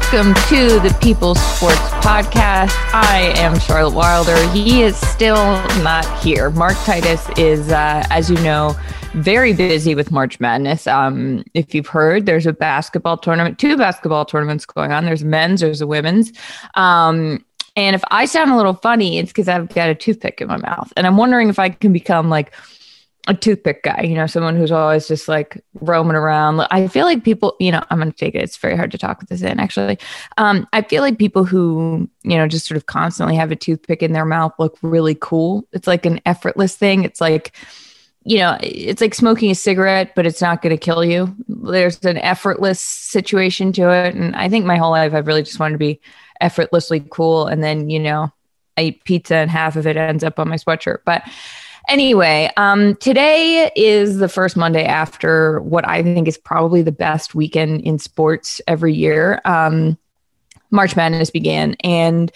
Welcome to the People's Sports Podcast. I am Charlotte Wilder. He is still not here. Mark Titus is, uh, as you know, very busy with March Madness. Um, if you've heard, there's a basketball tournament, two basketball tournaments going on. There's men's, there's a women's. Um, and if I sound a little funny, it's because I've got a toothpick in my mouth. And I'm wondering if I can become like a toothpick guy, you know, someone who's always just like roaming around. I feel like people, you know, I'm going to take it. It's very hard to talk with this in actually. Um, I feel like people who, you know, just sort of constantly have a toothpick in their mouth look really cool. It's like an effortless thing. It's like, you know, it's like smoking a cigarette, but it's not going to kill you. There's an effortless situation to it. And I think my whole life, I've really just wanted to be effortlessly cool. And then, you know, I eat pizza and half of it ends up on my sweatshirt. But anyway, um, today is the first Monday after what I think is probably the best weekend in sports every year. Um, March Madness began and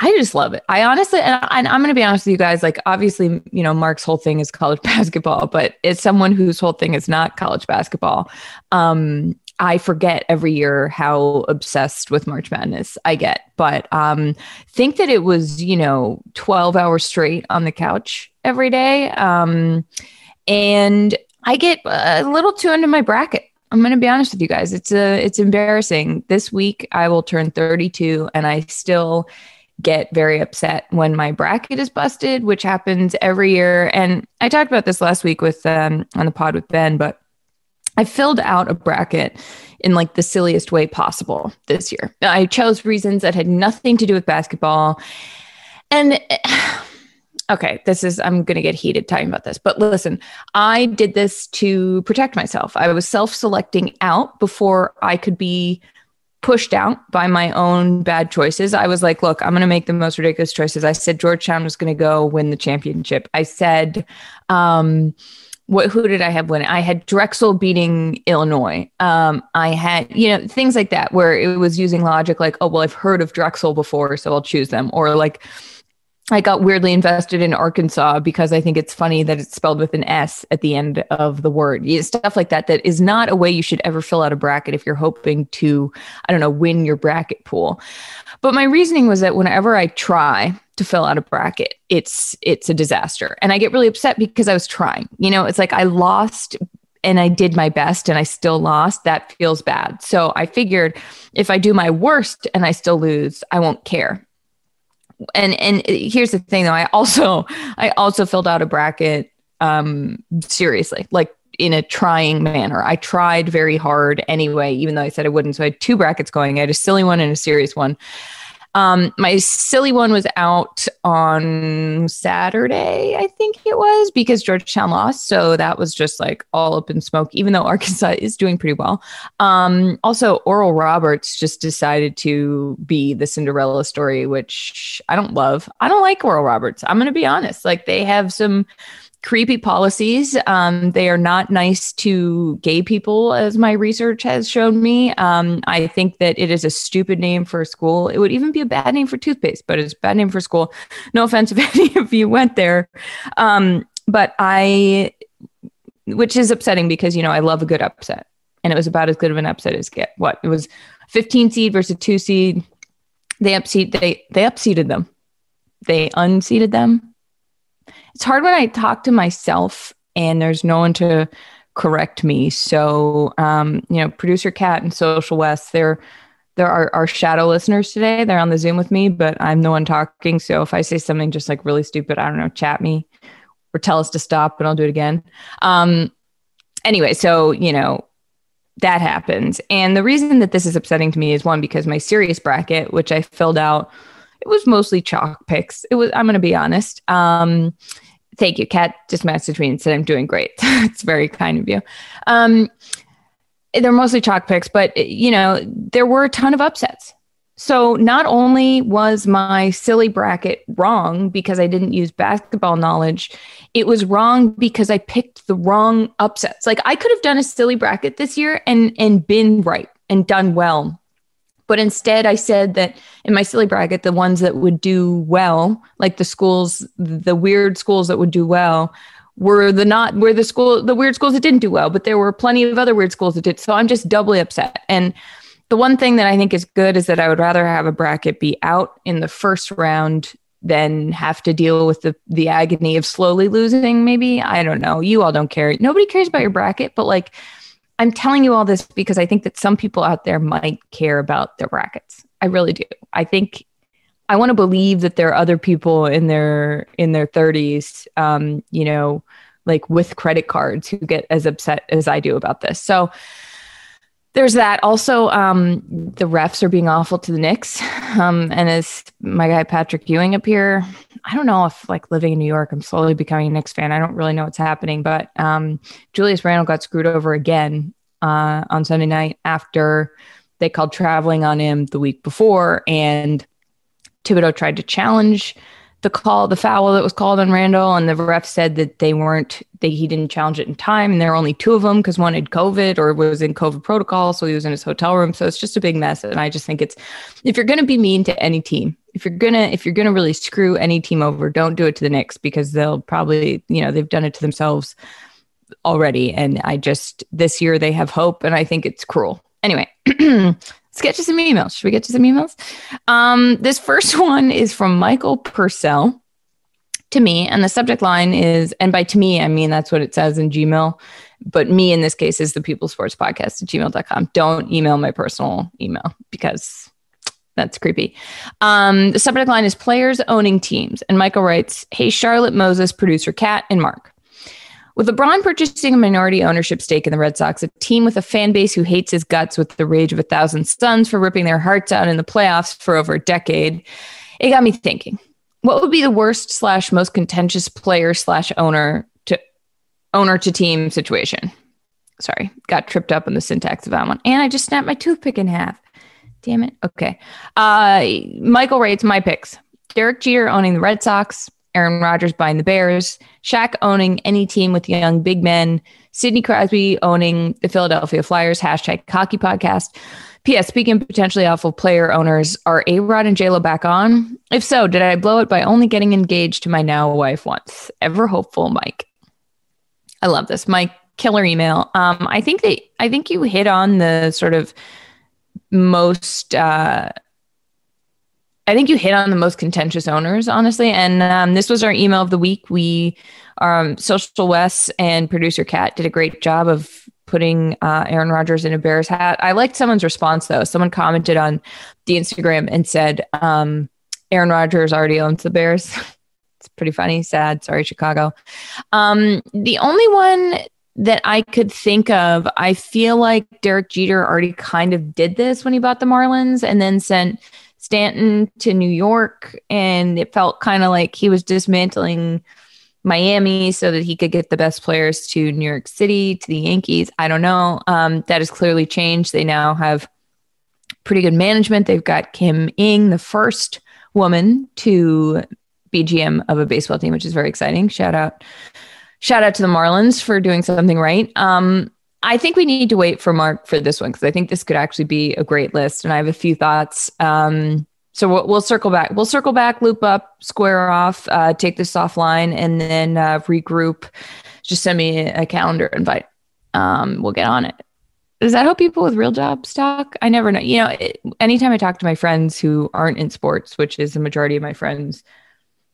I just love it. I honestly, and, I, am going to be honest with you guys, like obviously, you know, Mark's whole thing is college basketball, but it's someone whose whole thing is not college basketball. Um, I forget every year how obsessed with March Madness I get, but um, think that it was, you know, 12 hours straight on the couch every day. Um, and I get a little too into my bracket. I'm going to be honest with you guys. It's a, it's embarrassing. This week I will turn 32 and I still get very upset when my bracket is busted, which happens every year. And I talked about this last week with um, on the pod with Ben, but I filled out a bracket in like the silliest way possible this year. I chose reasons that had nothing to do with basketball. And okay, this is, I'm going to get heated talking about this, but listen, I did this to protect myself. I was self selecting out before I could be pushed out by my own bad choices. I was like, look, I'm going to make the most ridiculous choices. I said Georgetown was going to go win the championship. I said, um, what who did I have win? I had Drexel beating Illinois. Um, I had you know things like that where it was using logic, like oh well, I've heard of Drexel before, so I'll choose them, or like I got weirdly invested in Arkansas because I think it's funny that it's spelled with an S at the end of the word. Stuff like that that is not a way you should ever fill out a bracket if you're hoping to, I don't know, win your bracket pool. But my reasoning was that whenever I try to fill out a bracket, it's it's a disaster. And I get really upset because I was trying. You know, it's like I lost and I did my best and I still lost, that feels bad. So I figured if I do my worst and I still lose, I won't care and and here's the thing though. I also i also filled out a bracket um seriously like in a trying manner. I tried very hard anyway even though i said i wouldn't. So i had two brackets going. I had a silly one and a serious one um, my silly one was out on Saturday, I think it was, because Georgetown lost. So that was just like all up in smoke, even though Arkansas is doing pretty well. Um, also, Oral Roberts just decided to be the Cinderella story, which I don't love. I don't like Oral Roberts. I'm going to be honest. Like, they have some creepy policies. Um, they are not nice to gay people, as my research has shown me. Um, I think that it is a stupid name for a school. It would even be a bad name for toothpaste, but it's a bad name for school. No offense if any of you went there. Um, but I, which is upsetting because, you know, I love a good upset. And it was about as good of an upset as get. What? It was 15 seed versus two seed. They upseed, they, they upseeded them. They unseated them it's hard when I talk to myself and there's no one to correct me. So, um, you know, producer Kat and Social West, they're there are our shadow listeners today. They're on the Zoom with me, but I'm the one talking. So if I say something just like really stupid, I don't know, chat me or tell us to stop and I'll do it again. Um, anyway, so you know, that happens. And the reason that this is upsetting to me is one, because my serious bracket, which I filled out, it was mostly chalk picks. It was, I'm going to be honest. Um, Thank you. Kat just messaged me and said I'm doing great. it's very kind of you. Um, they're mostly chalk picks, but you know, there were a ton of upsets. So not only was my silly bracket wrong because I didn't use basketball knowledge, it was wrong because I picked the wrong upsets. Like I could have done a silly bracket this year and and been right and done well but instead, I said that in my silly bracket, the ones that would do well, like the schools, the weird schools that would do well, were the not were the school the weird schools that didn't do well. But there were plenty of other weird schools that did. So I'm just doubly upset. And the one thing that I think is good is that I would rather have a bracket be out in the first round than have to deal with the the agony of slowly losing. Maybe I don't know. You all don't care. Nobody cares about your bracket, but like I'm telling you all this because I think that some people out there might care about their brackets. I really do. I think I want to believe that there are other people in their in their 30s, um, you know, like with credit cards who get as upset as I do about this. So there's that. Also, um, the refs are being awful to the Knicks. Um, and as my guy Patrick Ewing up here, I don't know if like living in New York, I'm slowly becoming a Knicks fan. I don't really know what's happening, but um, Julius Randle got screwed over again uh, on Sunday night after they called traveling on him the week before, and Thibodeau tried to challenge the call, the foul that was called on Randle, and the ref said that they weren't, they, he didn't challenge it in time, and there were only two of them because one had COVID or was in COVID protocol, so he was in his hotel room. So it's just a big mess, and I just think it's if you're going to be mean to any team, if you're gonna if you're gonna really screw any team over, don't do it to the Knicks because they'll probably, you know, they've done it to themselves already, and I just this year they have hope, and I think it's cruel. Anyway. let's get to some emails. Should we get to some emails? Um, this first one is from Michael Purcell to me, and the subject line is, and by to me, I mean that's what it says in Gmail, but me in this case is the People Sports Podcast at gmail.com. Don't email my personal email because that's creepy. Um, the subject line is players owning teams. And Michael writes, Hey, Charlotte Moses, producer Kat, and Mark. With LeBron purchasing a minority ownership stake in the Red Sox, a team with a fan base who hates his guts with the rage of a thousand suns for ripping their hearts out in the playoffs for over a decade, it got me thinking. What would be the worst slash most contentious player slash owner to owner to team situation? Sorry, got tripped up in the syntax of that one. And I just snapped my toothpick in half. Damn it. Okay. Uh, Michael rates my picks. Derek Jeter owning the Red Sox, Aaron Rodgers buying the Bears, Shaq owning any team with young big men, Sidney Crosby owning the Philadelphia Flyers, hashtag hockey podcast. P.S. Speaking potentially awful player owners, are A Rod and JLo back on? If so, did I blow it by only getting engaged to my now wife once? Ever hopeful, Mike. I love this. Mike, killer email. Um, I think that I think you hit on the sort of most uh I think you hit on the most contentious owners, honestly. And um, this was our email of the week. We, um, Social West and producer Kat did a great job of putting uh, Aaron Rodgers in a Bears hat. I liked someone's response though. Someone commented on the Instagram and said, um, Aaron Rodgers already owns the Bears. it's pretty funny, sad. Sorry, Chicago. Um, the only one that I could think of, I feel like Derek Jeter already kind of did this when he bought the Marlins and then sent Stanton to New York, and it felt kind of like he was dismantling Miami so that he could get the best players to New York City, to the Yankees. I don't know. Um, that has clearly changed. They now have pretty good management. They've got Kim Ng, the first woman to be GM of a baseball team, which is very exciting. Shout out, shout out to the Marlins for doing something right. Um, I think we need to wait for Mark for this one because I think this could actually be a great list, and I have a few thoughts. Um, so we'll, we'll, circle back. We'll circle back, loop up, square off, uh, take this offline, and then uh, regroup. Just send me a calendar invite. Um, we'll get on it. Does that help people with real jobs talk? I never know. You know, it, anytime I talk to my friends who aren't in sports, which is the majority of my friends,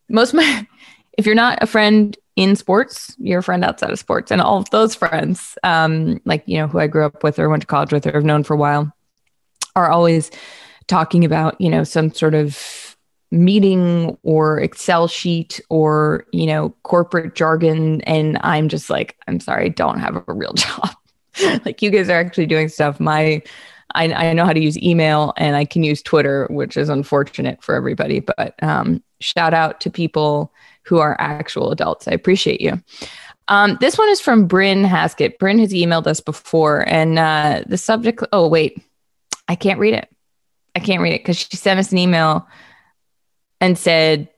most of my, if you're not a friend in sports, you're a friend outside of sports. And all of those friends, um, like, you know, who I grew up with or went to college with or have known for a while, are always talking about, you know, some sort of meeting or Excel sheet or, you know, corporate jargon. And I'm just like, I'm sorry, I don't have a real job. like, you guys are actually doing stuff. My, I, I, know how to use email and I can use Twitter, which is unfortunate for everybody. But um, shout out to people who are actual adults. I appreciate you. Um, this one is from Bryn Haskett. Bryn has emailed us before, and uh, the subject. Oh wait, I can't read it. I can't read it because she sent us an email and said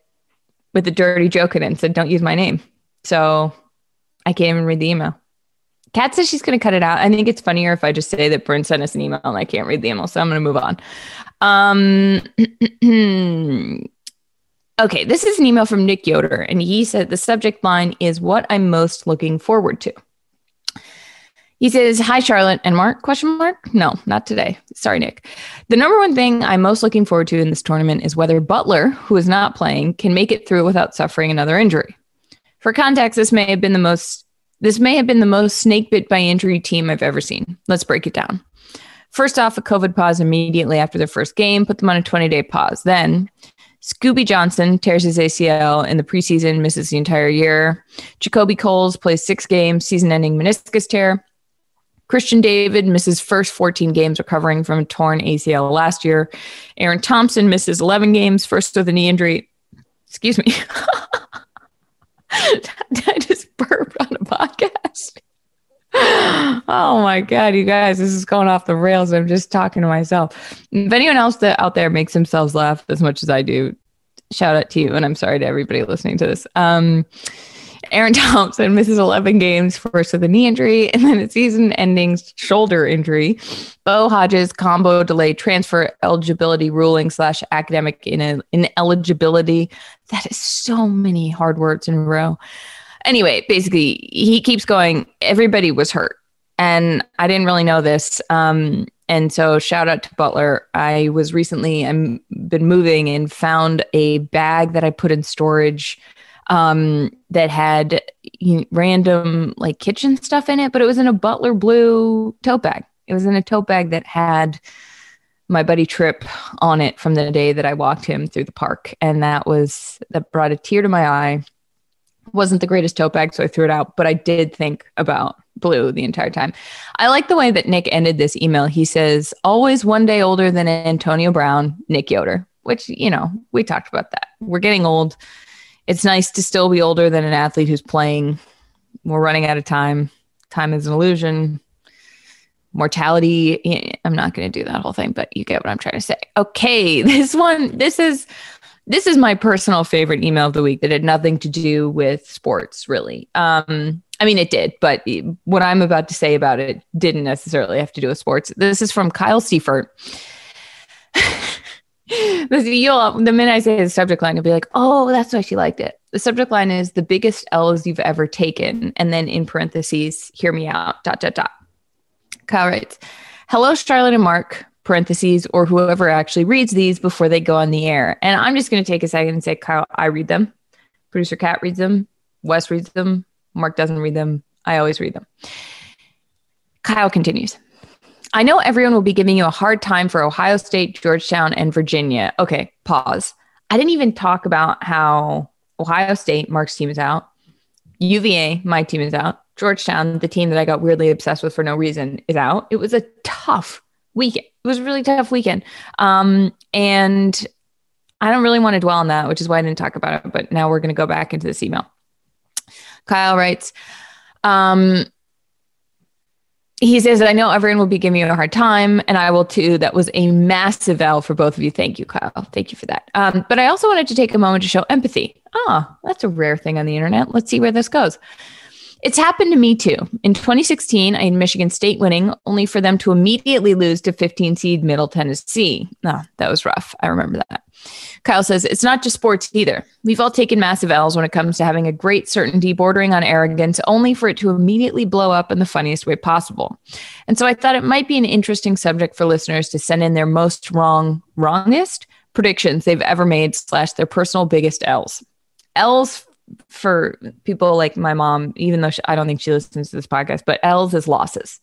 with a dirty joke in it and said, "Don't use my name." So I can't even read the email. Kat says she's going to cut it out. I think it's funnier if I just say that Bryn sent us an email and I can't read the email. So I'm going to move on. Um, Okay, this is an email from Nick Yoder, and he said the subject line is what I'm most looking forward to. He says, "Hi Charlotte and Mark?" Question mark? No, not today. Sorry, Nick. The number one thing I'm most looking forward to in this tournament is whether Butler, who is not playing, can make it through without suffering another injury. For context, this may have been the most this may have been the most snake bit by injury team I've ever seen. Let's break it down. First off, a COVID pause immediately after their first game put them on a 20 day pause. Then Scooby Johnson tears his ACL in the preseason, misses the entire year. JaKobe Coles plays six games, season ending meniscus tear. Christian David misses first 14 games recovering from a torn ACL last year. Aaron Thompson misses 11 games, first with a knee injury. Excuse me. I just burped on a podcast. Oh my god, you guys, this is going off the rails. I'm just talking to myself. If anyone else that out there makes themselves laugh as much as I do, shout out to you. And I'm sorry to everybody listening to this. Um, Aaron Thompson misses 11 games first with a knee injury and then a season ending shoulder injury. Bo Hodges combo delay transfer eligibility ruling slash academic in- ineligibility. That is so many hard words in a row. Anyway, basically, he keeps going. Everybody was hurt. And I didn't really know this. Um, and so shout out to Butler. I was recently, I'm been moving and found a bag that I put in storage um, that had random like kitchen stuff in it, but it was in a Butler blue tote bag. It was in a tote bag that had my buddy Trip on it from the day that I walked him through the park. And that was, that brought a tear to my eye. Wasn't the greatest tote bag, so I threw it out, but I did think about blue the entire time. I like the way that Nick ended this email. He says, always one day older than Antonio Brown, Nick Yoder, which, you know, we talked about that. We're getting old it's nice to still be older than an athlete who's playing. We're running out of time. Time is an illusion. Mortality. I'm not going to do that whole thing, but you get what I'm trying to say. Okay, this one. This is this is my personal favorite email of the week that had nothing to do with sports, really. Um, I mean, it did, but what I'm about to say about it didn't necessarily have to do with sports. This is from Kyle Seifert. You'll, the minute I say the subject line, you'll be like, oh, that's why she liked it. The subject line is the biggest L's you've ever taken. And then in parentheses, hear me out, dot, dot, dot. Kyle writes, hello, Charlotte and Mark, parentheses, or whoever actually reads these before they go on the air. And I'm just going to take a second and say, Kyle, I read them. Producer Kat reads them. Wes reads them. Mark doesn't read them. I always read them. Kyle continues. I know everyone will be giving you a hard time for Ohio State, Georgetown, and Virginia. Okay, pause. I didn't even talk about how Ohio State, Mark's team is out. UVA, my team is out. Georgetown, the team that I got weirdly obsessed with for no reason, is out. It was a tough weekend. It was a really tough weekend. Um, and I don't really want to dwell on that, which is why I didn't talk about it. But now we're going to go back into this email. Kyle writes, um, he says, I know everyone will be giving you a hard time, and I will too. That was a massive L for both of you. Thank you, Kyle. Thank you for that. Um, but I also wanted to take a moment to show empathy. Ah, oh, that's a rare thing on the internet. Let's see where this goes. It's happened to me too. In 2016, I had Michigan State winning, only for them to immediately lose to 15 seed Middle Tennessee. Oh, that was rough. I remember that. Kyle says, it's not just sports either. We've all taken massive L's when it comes to having a great certainty bordering on arrogance, only for it to immediately blow up in the funniest way possible. And so I thought it might be an interesting subject for listeners to send in their most wrong, wrongest predictions they've ever made, slash their personal biggest L's. L's for people like my mom, even though she, I don't think she listens to this podcast, but L's is losses.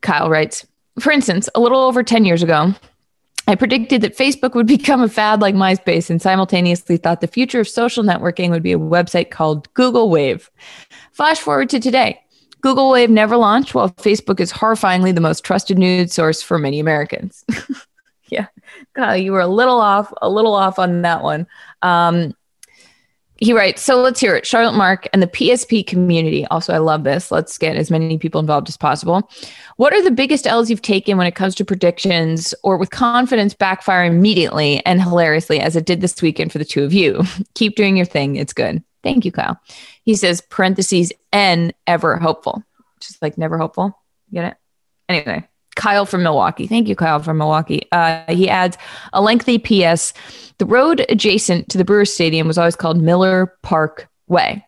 Kyle writes, for instance, a little over 10 years ago, I predicted that Facebook would become a fad like MySpace and simultaneously thought the future of social networking would be a website called Google Wave. Flash forward to today. Google Wave never launched, while Facebook is horrifyingly the most trusted news source for many Americans. yeah, Kyle, you were a little off, a little off on that one. Um, he writes, so let's hear it. Charlotte Mark and the PSP community. Also, I love this. Let's get as many people involved as possible. What are the biggest L's you've taken when it comes to predictions or with confidence backfire immediately and hilariously as it did this weekend for the two of you? Keep doing your thing. It's good. Thank you, Kyle. He says, parentheses, N ever hopeful. Just like never hopeful. Get it? Anyway, Kyle from Milwaukee. Thank you, Kyle from Milwaukee. Uh, he adds a lengthy PS. The road adjacent to the Brewers Stadium was always called Miller Park Way.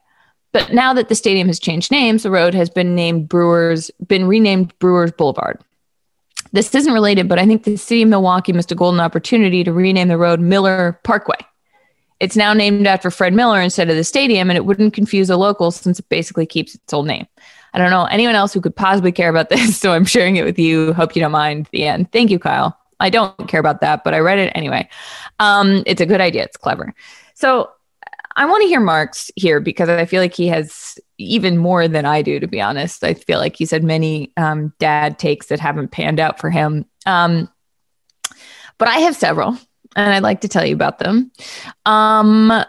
But now that the stadium has changed names, the road has been named Brewers, been renamed Brewers Boulevard. This isn't related, but I think the city of Milwaukee missed a golden opportunity to rename the road Miller Parkway. It's now named after Fred Miller instead of the stadium, and it wouldn't confuse a local since it basically keeps its old name. I don't know anyone else who could possibly care about this, so I'm sharing it with you. Hope you don't mind. The end. Thank you, Kyle. I don't care about that, but I read it anyway. Um, it's a good idea. It's clever. So I want to hear Mark's here because I feel like he has even more than I do, to be honest. I feel like he's had many um, dad takes that haven't panned out for him. Um, but I have several, and I'd like to tell you about them. Um,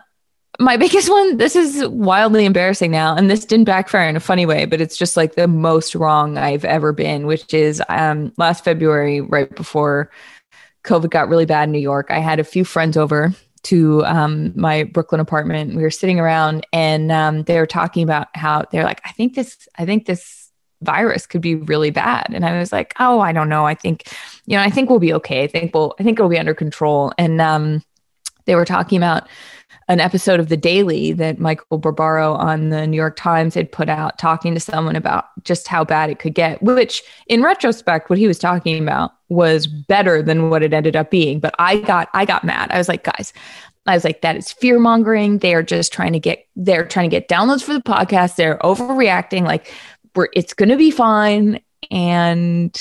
my biggest one, this is wildly embarrassing now, and this didn't backfire in a funny way, but it's just like the most wrong I've ever been, which is um, last February, right before COVID got really bad in New York. I had a few friends over to um, my Brooklyn apartment. We were sitting around and um, they were talking about how they're like, I think this, I think this virus could be really bad. And I was like, oh, I don't know. I think, you know, I think we'll be okay. I think we'll, I think it'll be under control. And um, they were talking about an episode of The Daily that Michael Barbaro on the New York Times had put out, talking to someone about just how bad it could get, which in retrospect, what he was talking about was better than what it ended up being. But I got, I got mad. I was like, guys, I was like, that is fear mongering. They are just trying to get, they're trying to get downloads for the podcast. They're overreacting. Like, we're, it's going to be fine. And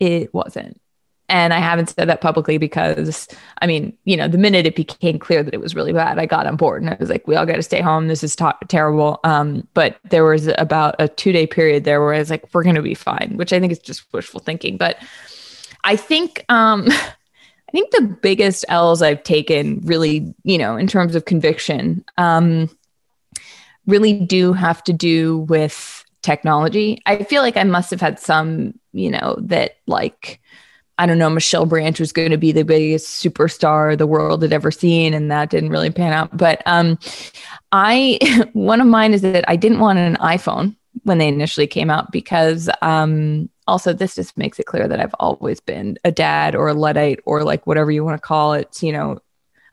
it wasn't. And I haven't said that publicly because, I mean, you know, the minute it became clear that it was really bad, I got on board and I was like, we all got to stay home. This is terrible. Um, but there was about a two day period there where I was like, we're going to be fine, which I think is just wishful thinking. But I think, um, I think the biggest L's I've taken really, you know, in terms of conviction, um, really do have to do with technology. I feel like I must have had some, you know, that like, I don't know, Michelle Branch was going to be the biggest superstar the world had ever seen, and that didn't really pan out. But um, I, one of mine is that I didn't want an iPhone when they initially came out because um, also this just makes it clear that I've always been a dad or a luddite or like whatever you want to call it, you know,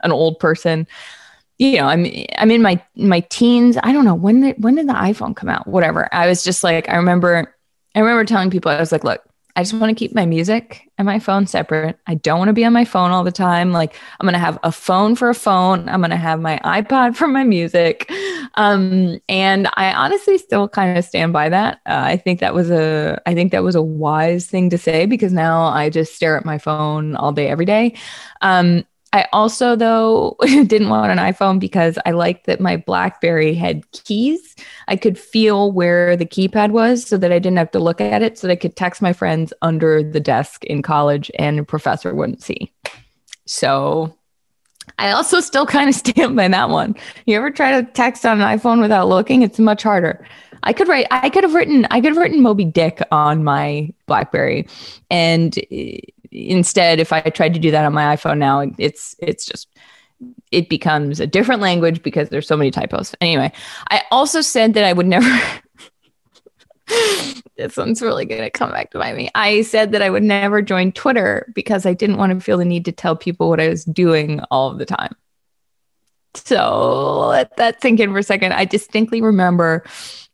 an old person. You know, I'm I'm in my my teens. I don't know when when did the iPhone come out? Whatever. I was just like I remember I remember telling people I was like, look, I just want to keep my music and my phone separate. I don't want to be on my phone all the time. Like I'm going to have a phone for a phone. I'm going to have my iPod for my music. Um, and I honestly still kind of stand by that. Uh, I think that was a, I think that was a wise thing to say because now I just stare at my phone all day, every day. Um, I also, though, didn't want an iPhone because I liked that my Blackberry had keys. I could feel where the keypad was so that I didn't have to look at it, so that I could text my friends under the desk in college and a professor wouldn't see. So I also still kind of stand by that one. You ever try to text on an iPhone without looking? It's much harder. I could write. I could have written. I could have written Moby Dick on my BlackBerry, and eh, instead, if I tried to do that on my iPhone now, it's it's just it becomes a different language because there's so many typos. Anyway, I also said that I would never. this one's really going to come back to bite me. I said that I would never join Twitter because I didn't want to feel the need to tell people what I was doing all the time. So let that sink in for a second. I distinctly remember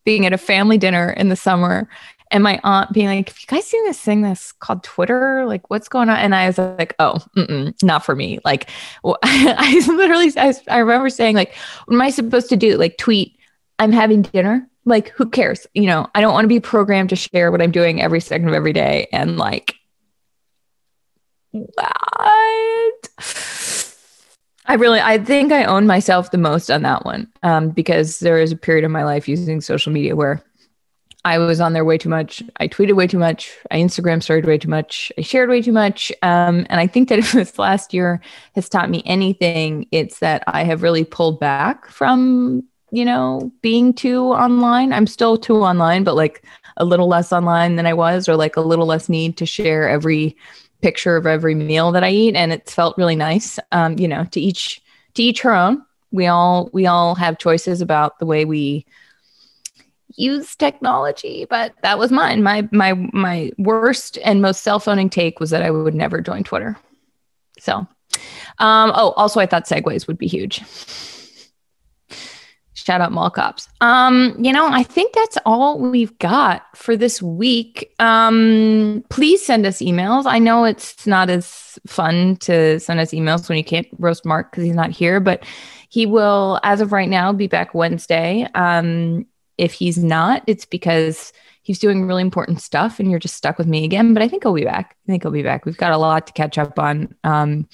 being at a family dinner in the summer and my aunt being like, "Have you guys seen this thing that's called Twitter? Like, what's going on?" And I was like, "Oh, not for me." Like, well, I, literally, I, I remember saying, "Like, what am I supposed to do? Like, tweet, I'm having dinner." Like, who cares? You know, I don't want to be programmed to share what I'm doing every second of every day. And like, what? I really, I think I own myself the most on that one um, because there is a period of my life using social media where I was on there way too much. I tweeted way too much. I Instagram started way too much. I shared way too much. Um, and I think that if this last year has taught me anything, it's that I have really pulled back from, you know, being too online. I'm still too online, but like a little less online than I was, or like a little less need to share every picture of every meal that I eat. And it's felt really nice. Um, you know, to each to each her own. We all we all have choices about the way we use technology, but that was mine. My my my worst and most cell phoning take was that I would never join Twitter. So, um, oh, also I thought Segways would be huge. Shout out mall cops. Um, you know, I think that's all we've got for this week. Um, please send us emails. I know it's not as fun to send us emails when you can't roast Mark because he's not here, but he will, as of right now, be back Wednesday. Um, if he's not, it's because he's doing really important stuff and you're just stuck with me again. But I think he'll be back. I think he'll be back. We've got a lot to catch up on. Um,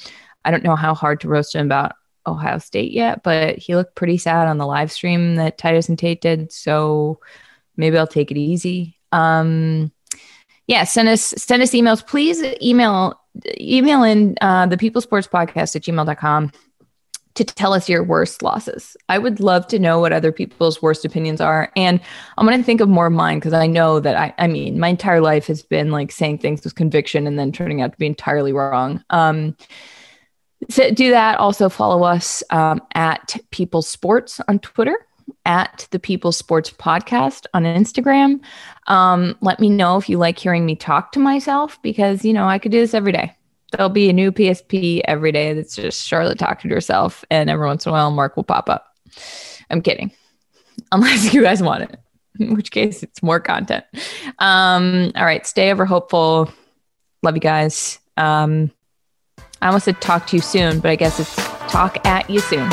I don't know how hard to roast him about Ohio State yet, but he looked pretty sad on the live stream that Titus and Tate did. So maybe I'll take it easy. Um, yeah, send us send us emails. Please email email in uh, the People Sports Podcast at gmail.com to tell us your worst losses. I would love to know what other people's worst opinions are. And I'm going to think of more of mine because I know that I, I mean, my entire life has been like saying things with conviction and then turning out to be entirely wrong. Um, so do that. Also follow us um, at People Sports on Twitter, at the People Sports Podcast on Instagram. Um, let me know if you like hearing me talk to myself because, you know, I could do this every day. There'll be a new PSP every day that's just Charlotte talking to herself, and every once in a while, Mark will pop up. I'm kidding, unless you guys want it, in which case it's more content. Um, all right, stay ever hopeful. Love you guys. Um, I almost said talk to you soon, but I guess it's talk at you soon.